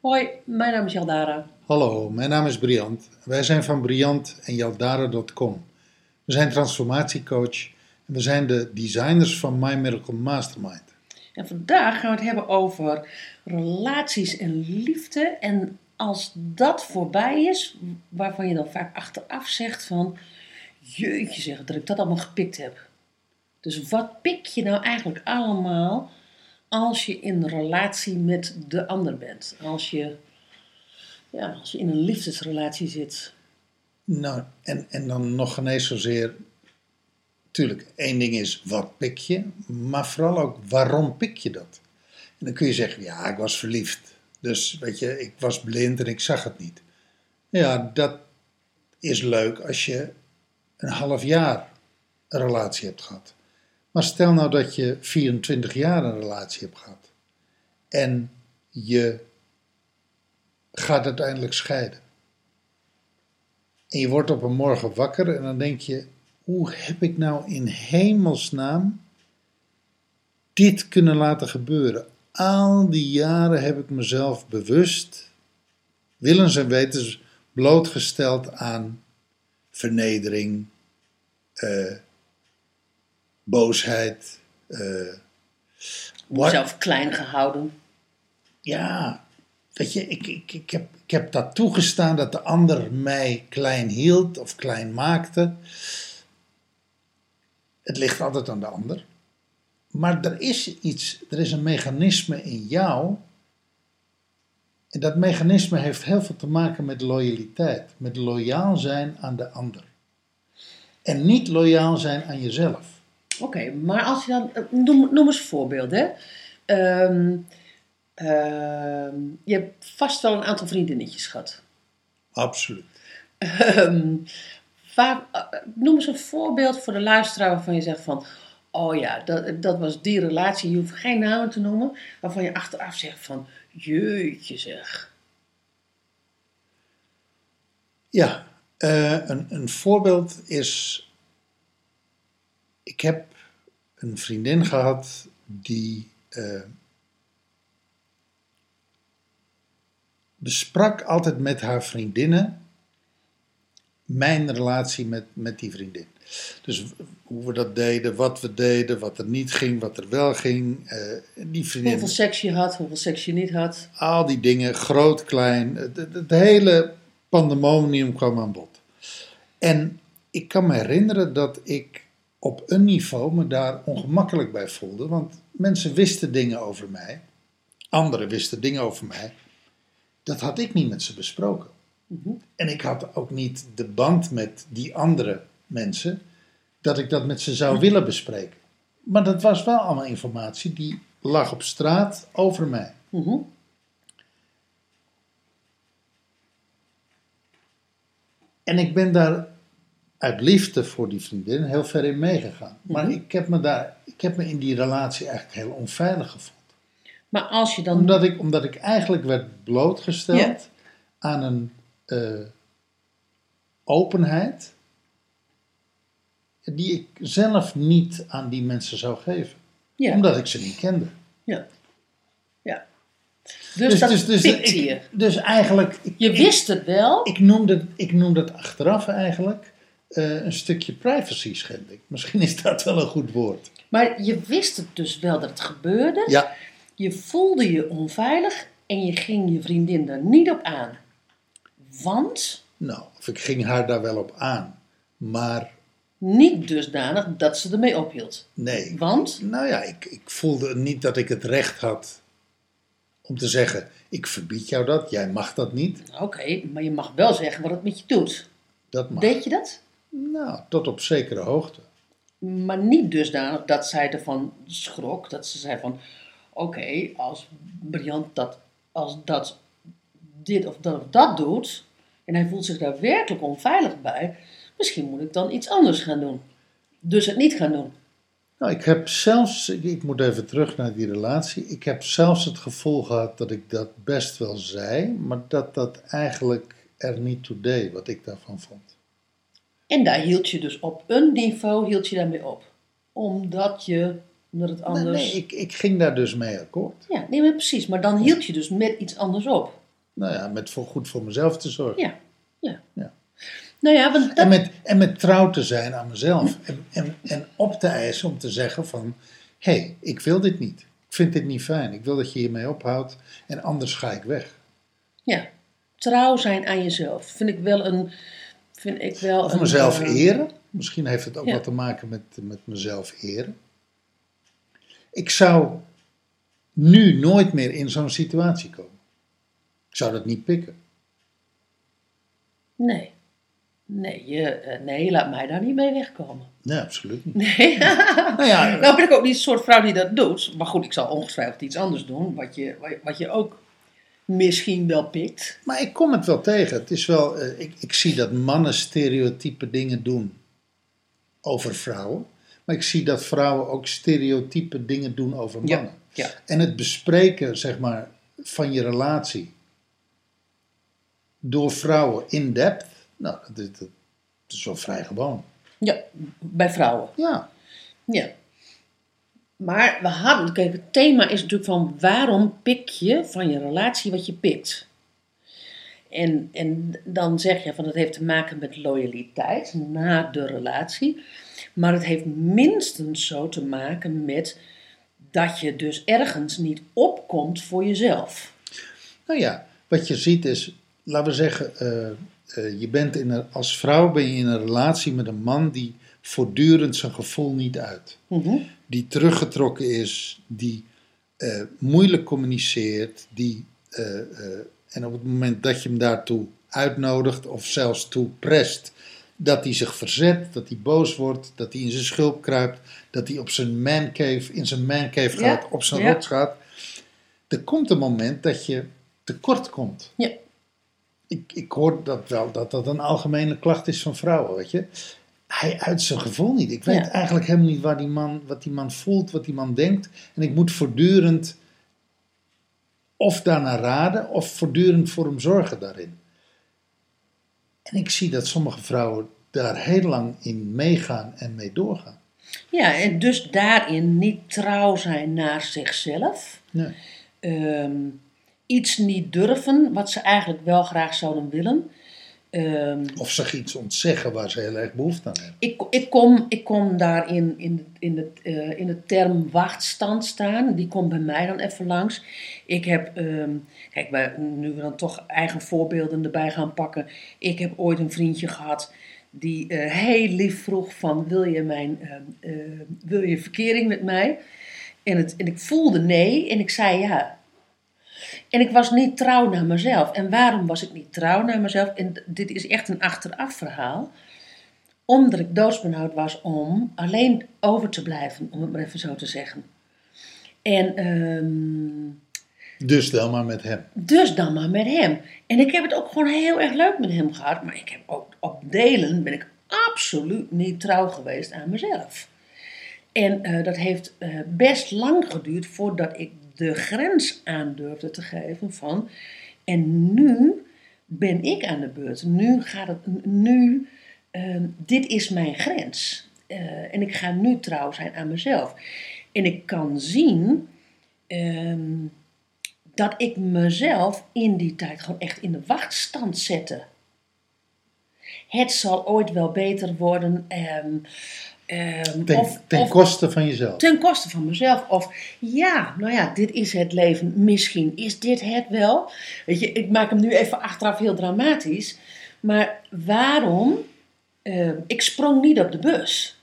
Hoi, mijn naam is Jaldara. Hallo, mijn naam is Briant. Wij zijn van Briant en Jaldara.com. We zijn transformatiecoach en we zijn de designers van My Miracle Mastermind. En vandaag gaan we het hebben over relaties en liefde. En als dat voorbij is, waarvan je dan vaak achteraf zegt van... Jeetje zeg, dat ik dat allemaal gepikt heb. Dus wat pik je nou eigenlijk allemaal als je in relatie met de ander bent? Als je, ja, als je in een liefdesrelatie zit. Nou, en, en dan nog geen eens zozeer. Tuurlijk, één ding is wat pik je, maar vooral ook waarom pik je dat? En dan kun je zeggen, ja, ik was verliefd. Dus weet je, ik was blind en ik zag het niet. Ja, dat is leuk als je een half jaar een relatie hebt gehad. Maar stel nou dat je 24 jaar een relatie hebt gehad. En je gaat uiteindelijk scheiden. En je wordt op een morgen wakker en dan denk je: hoe heb ik nou in hemelsnaam dit kunnen laten gebeuren? Al die jaren heb ik mezelf bewust, willens en wetens, blootgesteld aan vernedering, eh, boosheid. eh, wat- Jezelf klein gehouden. ja, weet je, ik, ik, ik, heb, ik heb dat toegestaan dat de ander mij klein hield of klein maakte. Het ligt altijd aan de ander. Maar er is iets, er is een mechanisme in jou. En dat mechanisme heeft heel veel te maken met loyaliteit. Met loyaal zijn aan de ander. En niet loyaal zijn aan jezelf. Oké, maar als je dan. eh, Noem, noem eens voorbeelden. Ehm, je hebt vast wel een aantal vriendinnetjes gehad. Absoluut. Ehm, eh, noem eens een voorbeeld voor de luisteraar waarvan je zegt van. Oh ja, dat, dat was die relatie. Je hoeft geen namen te noemen. Waarvan je achteraf zegt van. Jeetje zeg. Ja, eh, een, een voorbeeld is. Ik heb een vriendin gehad die eh, besprak altijd met haar vriendinnen mijn relatie met, met die vriendin. Dus hoe we dat deden, wat we deden, wat er niet ging, wat er wel ging. eh, die vriendin Hoeveel seks je had, hoeveel seks je niet had. al die dingen, groot, klein, het hele pandemonium kwam aan bod. En ik kan me herinneren dat ik op een niveau me daar ongemakkelijk bij voelde, want mensen wisten dingen over mij, anderen wisten dingen over mij. Dat had ik niet met ze besproken. Mhm. En ik had ook niet de band met die andere mensen dat ik dat met ze zou willen bespreken. Maar dat was wel allemaal informatie die lag op straat over mij. Mhm. En ik ben daar uit liefde voor die vriendin heel ver in meegegaan. Maar Mhm. ik, heb me daar, ik heb me in die relatie eigenlijk heel onveilig gevoeld. Maar als je dan. Omdat ik, omdat ik eigenlijk werd blootgesteld Ja. aan een eh, openheid die ik zelf niet aan die mensen zou geven. ja, Omdat ik ze niet kende. ja. ja. Dus, dat pikte ik- je. dus eigenlijk... ik- Je wist het wel. Ik noem dat, ik noem dat achteraf eigenlijk eh, een stukje privacy schending. Misschien is dat wel een goed woord. Maar je wist het dus wel dat het gebeurde. Ja, Je voelde je onveilig en je ging je vriendin daar niet op aan. Want nou, of ik ging haar daar wel op aan. Maar niet dusdanig dat ze ermee ophield. nee. Want, Nou ja, ik, ik voelde niet dat ik het recht had om te zeggen: ik verbied jou dat, jij mag dat niet. oké, maar je mag wel zeggen wat het met je doet. Dat mag. Deed je dat? Nou, tot op zekere hoogte. Maar niet dusdanig dat zij ervan schrok. Dat ze zei van, oké, als Briant dat, als dat dit of dat of dat doet... en hij voelt zich daar werkelijk onveilig bij... misschien moet ik dan iets anders gaan doen. Dus het niet gaan doen. Nou, ik heb zelfs, ik, moet even terug naar die relatie. Ik heb zelfs het gevoel gehad dat ik dat best wel zei, maar dat dat eigenlijk er niet toe deed, wat ik daarvan vond. En daar hield je dus op een niveau hield je daarmee op. Omdat je, omdat het Nee, anders... nee, ik, ik ging daar dus mee akkoord. Ja, nee, maar precies. Maar dan hield je dus met iets anders op. Nou ja, met voor, goed voor mezelf te zorgen. Ja, ja. Ja. Nou ja, want dat... En, met, en met trouw te zijn aan mezelf. En, en, en op te eisen om te zeggen van... Hé, hey, ik wil dit niet. Ik vind dit niet fijn. Ik wil dat je hiermee ophoudt. En anders ga ik weg. Ja, trouw zijn aan jezelf. Vind ik wel een... Vind ik wel Of een, mezelf eh, eren. Misschien heeft het ook ja. wat te maken met, met mezelf eren. Ik zou nu nooit meer in zo'n situatie komen. Zou dat niet pikken. Nee. Nee, je, eh, nee, laat mij daar niet mee wegkomen. Nee, absoluut niet. Nee. Nou ja, nou ben ik ook niet de soort vrouw die dat doet. Maar goed, ik zal ongetwijfeld iets anders doen. Wat je, wat je- ook misschien wel pikt. Maar ik kom het wel tegen. Het is wel, eh, ik, ik zie dat mannen stereotype dingen doen over vrouwen. Maar ik zie dat vrouwen ook stereotype dingen doen over Ja, mannen. ja. En het bespreken, zeg maar, van je relatie door vrouwen in depth, nou, dat is, dat is wel vrij gewoon. Ja, bij vrouwen. Ja, Ja. Maar we hadden, kijk, het thema is natuurlijk van waarom pik je van je relatie wat je pikt? En, en dan zeg je van het heeft te maken met loyaliteit na de relatie. Maar het heeft minstens zo te maken met dat je dus ergens niet opkomt voor jezelf. nou ja, wat je ziet is, laten we zeggen, eh, eh, je bent in een, als vrouw ben je in een relatie met een man die voortdurend zijn gevoel niet uit. Mhm. die teruggetrokken is, die eh, moeilijk communiceert, die, en op het moment dat je hem daartoe uitnodigt of zelfs toe prest, dat hij zich verzet, dat hij boos wordt, dat hij in zijn schulp kruipt, dat hij op zijn mancave, in zijn mancave Ja, gaat, op zijn ja. rots gaat. Er komt een moment dat je tekort komt. Ja. Ik, ik hoor dat wel, dat dat een algemene klacht is van vrouwen, weet je. Hij uit zijn gevoel niet. Ik weet Ja. eigenlijk helemaal niet waar die man, wat die man voelt, wat die man denkt. En ik moet voortdurend of daarnaar raden of voortdurend voor hem zorgen daarin. En ik zie dat sommige vrouwen daar heel lang in meegaan en mee doorgaan. Ja, en dus daarin niet trouw zijn naar zichzelf. Nee. Ehm, iets niet durven wat ze eigenlijk wel graag zouden willen. Ehm, Of zich iets ontzeggen waar ze heel erg behoefte aan hebben. ik, ik, kom, ik kom daarin in, de- in, het, eh, in de term wachtstand staan. Die komt bij mij dan even langs. Ik heb, ehm, kijk, wij, nu we dan toch eigen voorbeelden erbij gaan pakken. Ik heb ooit een vriendje gehad die eh, heel lief vroeg van, wil je, mijn, eh, wil je verkering met mij? En, het, en ik voelde nee en ik zei ja. En ik was niet trouw naar mezelf. En waarom was ik niet trouw naar mezelf? En dit is echt een achteraf verhaal omdat ik doodsbenauwd was om alleen over te blijven, om het maar even zo te zeggen. En ehm, Dus dan maar met hem. dus dan maar met hem. En ik heb het ook gewoon heel erg leuk met hem gehad, maar ik heb ook op delen ben ik absoluut niet trouw geweest aan mezelf. En eh, dat heeft eh, best lang geduurd voordat ik de grens aan durfde te geven van. En nu ben ik aan de beurt. Nu gaat het. Nu. ehm, dit is mijn grens. Eh, en ik ga nu trouw zijn aan mezelf. En ik kan zien. ehm, dat ik mezelf in die tijd gewoon echt in de wachtstand zette. Het zal ooit wel beter worden. ehm, ehm, Ten, of, ten of- koste van jezelf. ten koste van mezelf. Of ja, nou ja, dit is het leven. Misschien is dit het wel. Weet je, ik maak hem nu even achteraf heel dramatisch. Maar waarom? eh, ik sprong niet op de bus.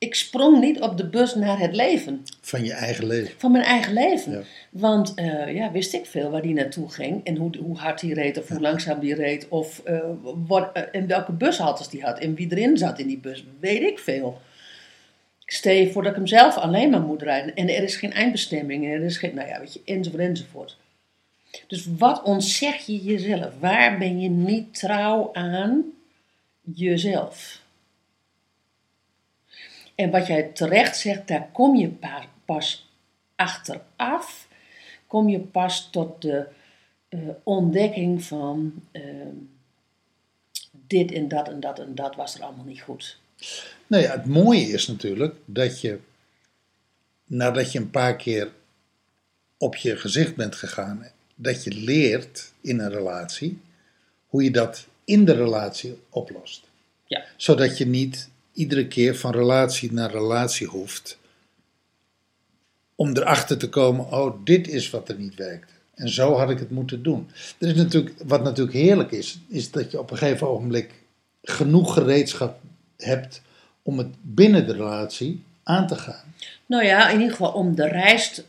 Ik sprong niet op de bus naar het leven. Van je eigen leven. Van mijn eigen leven. Ja. Want eh, ja, wist ik veel waar die naartoe ging. En hoe, hoe hard die reed of hoe langzaam die reed. Of eh, wat, eh, en welke bushaltes die had. En wie erin zat in die bus. Weet ik veel. Ik stel je voor dat ik hem zelf alleen maar moet rijden. En er is geen eindbestemming. En er is geen, nou ja, weet je, enzovoort enzovoort. Dus wat ontzeg je jezelf? Waar ben je niet trouw aan jezelf? En wat jij terecht zegt, daar kom je pa- pas achteraf. Kom je pas tot de eh, ontdekking van ehm, dit en dat en dat en dat was er allemaal niet goed. Nou ja, het mooie is natuurlijk dat je, nadat je een paar keer op je gezicht bent gegaan, dat je leert in een relatie hoe je dat in de relatie oplost. Ja. Zodat je niet iedere keer van relatie naar relatie hoeft om erachter te komen, oh, dit is wat er niet werkte. En zo had ik het moeten doen. Er is natuurlijk, wat natuurlijk heerlijk is, is dat je op een gegeven ogenblik genoeg gereedschap hebt om het binnen de relatie aan te gaan. Nou ja, in ieder geval om de reis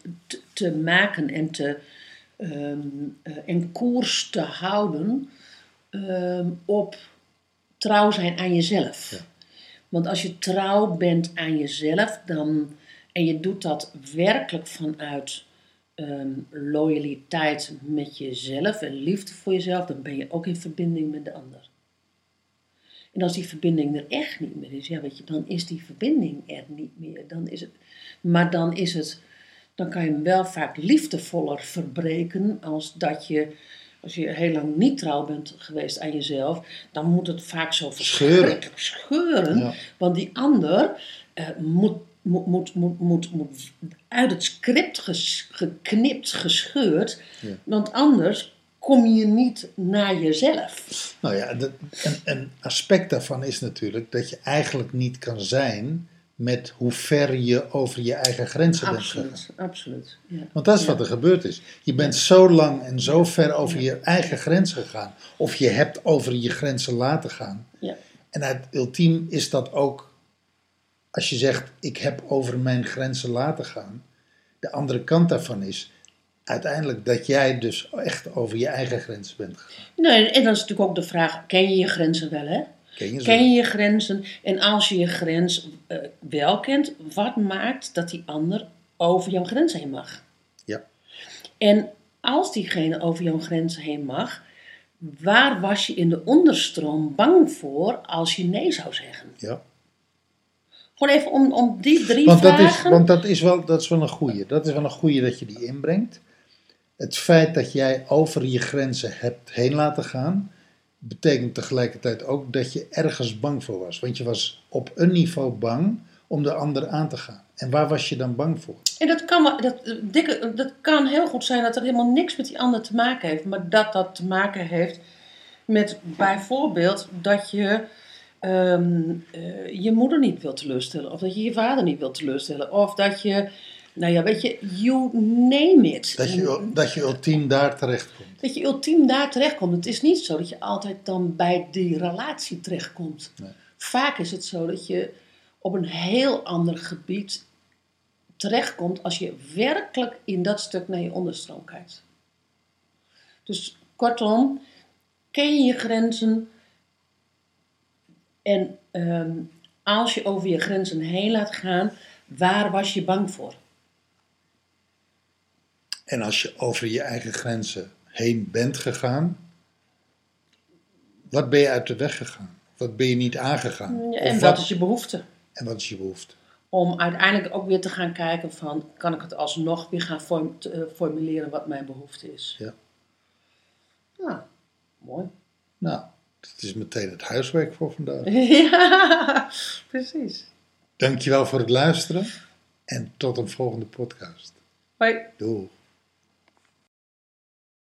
te, maken en, te, ehm, eh, en koers te houden ehm, op trouw zijn aan jezelf. Ja. Want als je trouw bent aan jezelf dan, en je doet dat werkelijk vanuit ehm, loyaliteit met jezelf en liefde voor jezelf, dan ben je ook in verbinding met de ander. En als die verbinding er echt niet meer is, ja, weet je, dan is die verbinding er niet meer. Dan is het, maar dan is het, dan kan je hem wel vaak liefdevoller verbreken als dat je, als je heel lang niet trouw bent geweest aan jezelf, dan moet het vaak zo verschrikkelijk scheuren. Ja. Want die ander eh, moet, moet, moet, moet, moet, moet uit het script ges- geknipt, gescheurd, Ja. want anders kom je niet naar jezelf. Nou ja, de- een, een aspect daarvan is natuurlijk dat je eigenlijk niet kan zijn met hoe ver je over je eigen grenzen bent gegaan. Absoluut. Ja. Want dat is Ja. wat er gebeurd is. Je bent zo lang en zo ver over je eigen grens gegaan. Of je hebt over je grenzen laten gaan. Ja. En het ultiem is dat ook, als je zegt, ik heb over mijn grenzen laten gaan. De andere kant daarvan is uiteindelijk dat jij dus echt over je eigen grenzen bent gegaan. Nee, en dan is natuurlijk ook de vraag, ken je je grenzen wel, hè? Ken je? Ken je grenzen? En als je je grens eh, wel kent, wat maakt dat die ander over jouw grens heen mag? Ja. En als diegene over jouw grens heen mag, waar was je in de onderstroom bang voor als je nee zou zeggen? Ja. Gewoon even om, om die drie Want dat, is, want dat is wel, dat is wel een goeie. Dat is wel een goeie dat je die inbrengt. Het feit dat jij over je grenzen hebt heen laten gaan, betekent tegelijkertijd ook dat je ergens bang voor was. Want je was op een niveau bang om de ander aan te gaan. En waar was je dan bang voor? En dat kan, dat, dikke, dat kan heel goed zijn dat het helemaal niks met die ander te maken heeft. Maar dat dat te maken heeft met bijvoorbeeld dat je ehm, eh, je moeder niet wilt teleurstellen. Of dat je je vader niet wilt teleurstellen. Of dat je, nou ja, weet je, you name it. Dat je, dat je ultiem daar terecht komt. Dat je ultiem daar terechtkomt. Het is niet zo dat je altijd dan bij die relatie terechtkomt. Nee. Vaak is het zo dat je op een heel ander gebied terechtkomt als je werkelijk in dat stuk naar je onderstroom kijkt. Dus kortom, ken je je grenzen en ehm, als je over je grenzen heen laat gaan, waar was je bang voor? En als je over je eigen grenzen heen bent gegaan, wat ben je uit de weg gegaan? Wat ben je niet aangegaan? En wat is je behoefte? en wat is je behoefte? om uiteindelijk ook weer te gaan kijken van, kan ik het alsnog weer gaan form- eh, formuleren wat mijn behoefte is. Ja. Ja, mooi. Nou, dat is meteen het huiswerk voor vandaag. ja, precies. Dankjewel voor het luisteren en tot een volgende podcast. Hoi. Doei.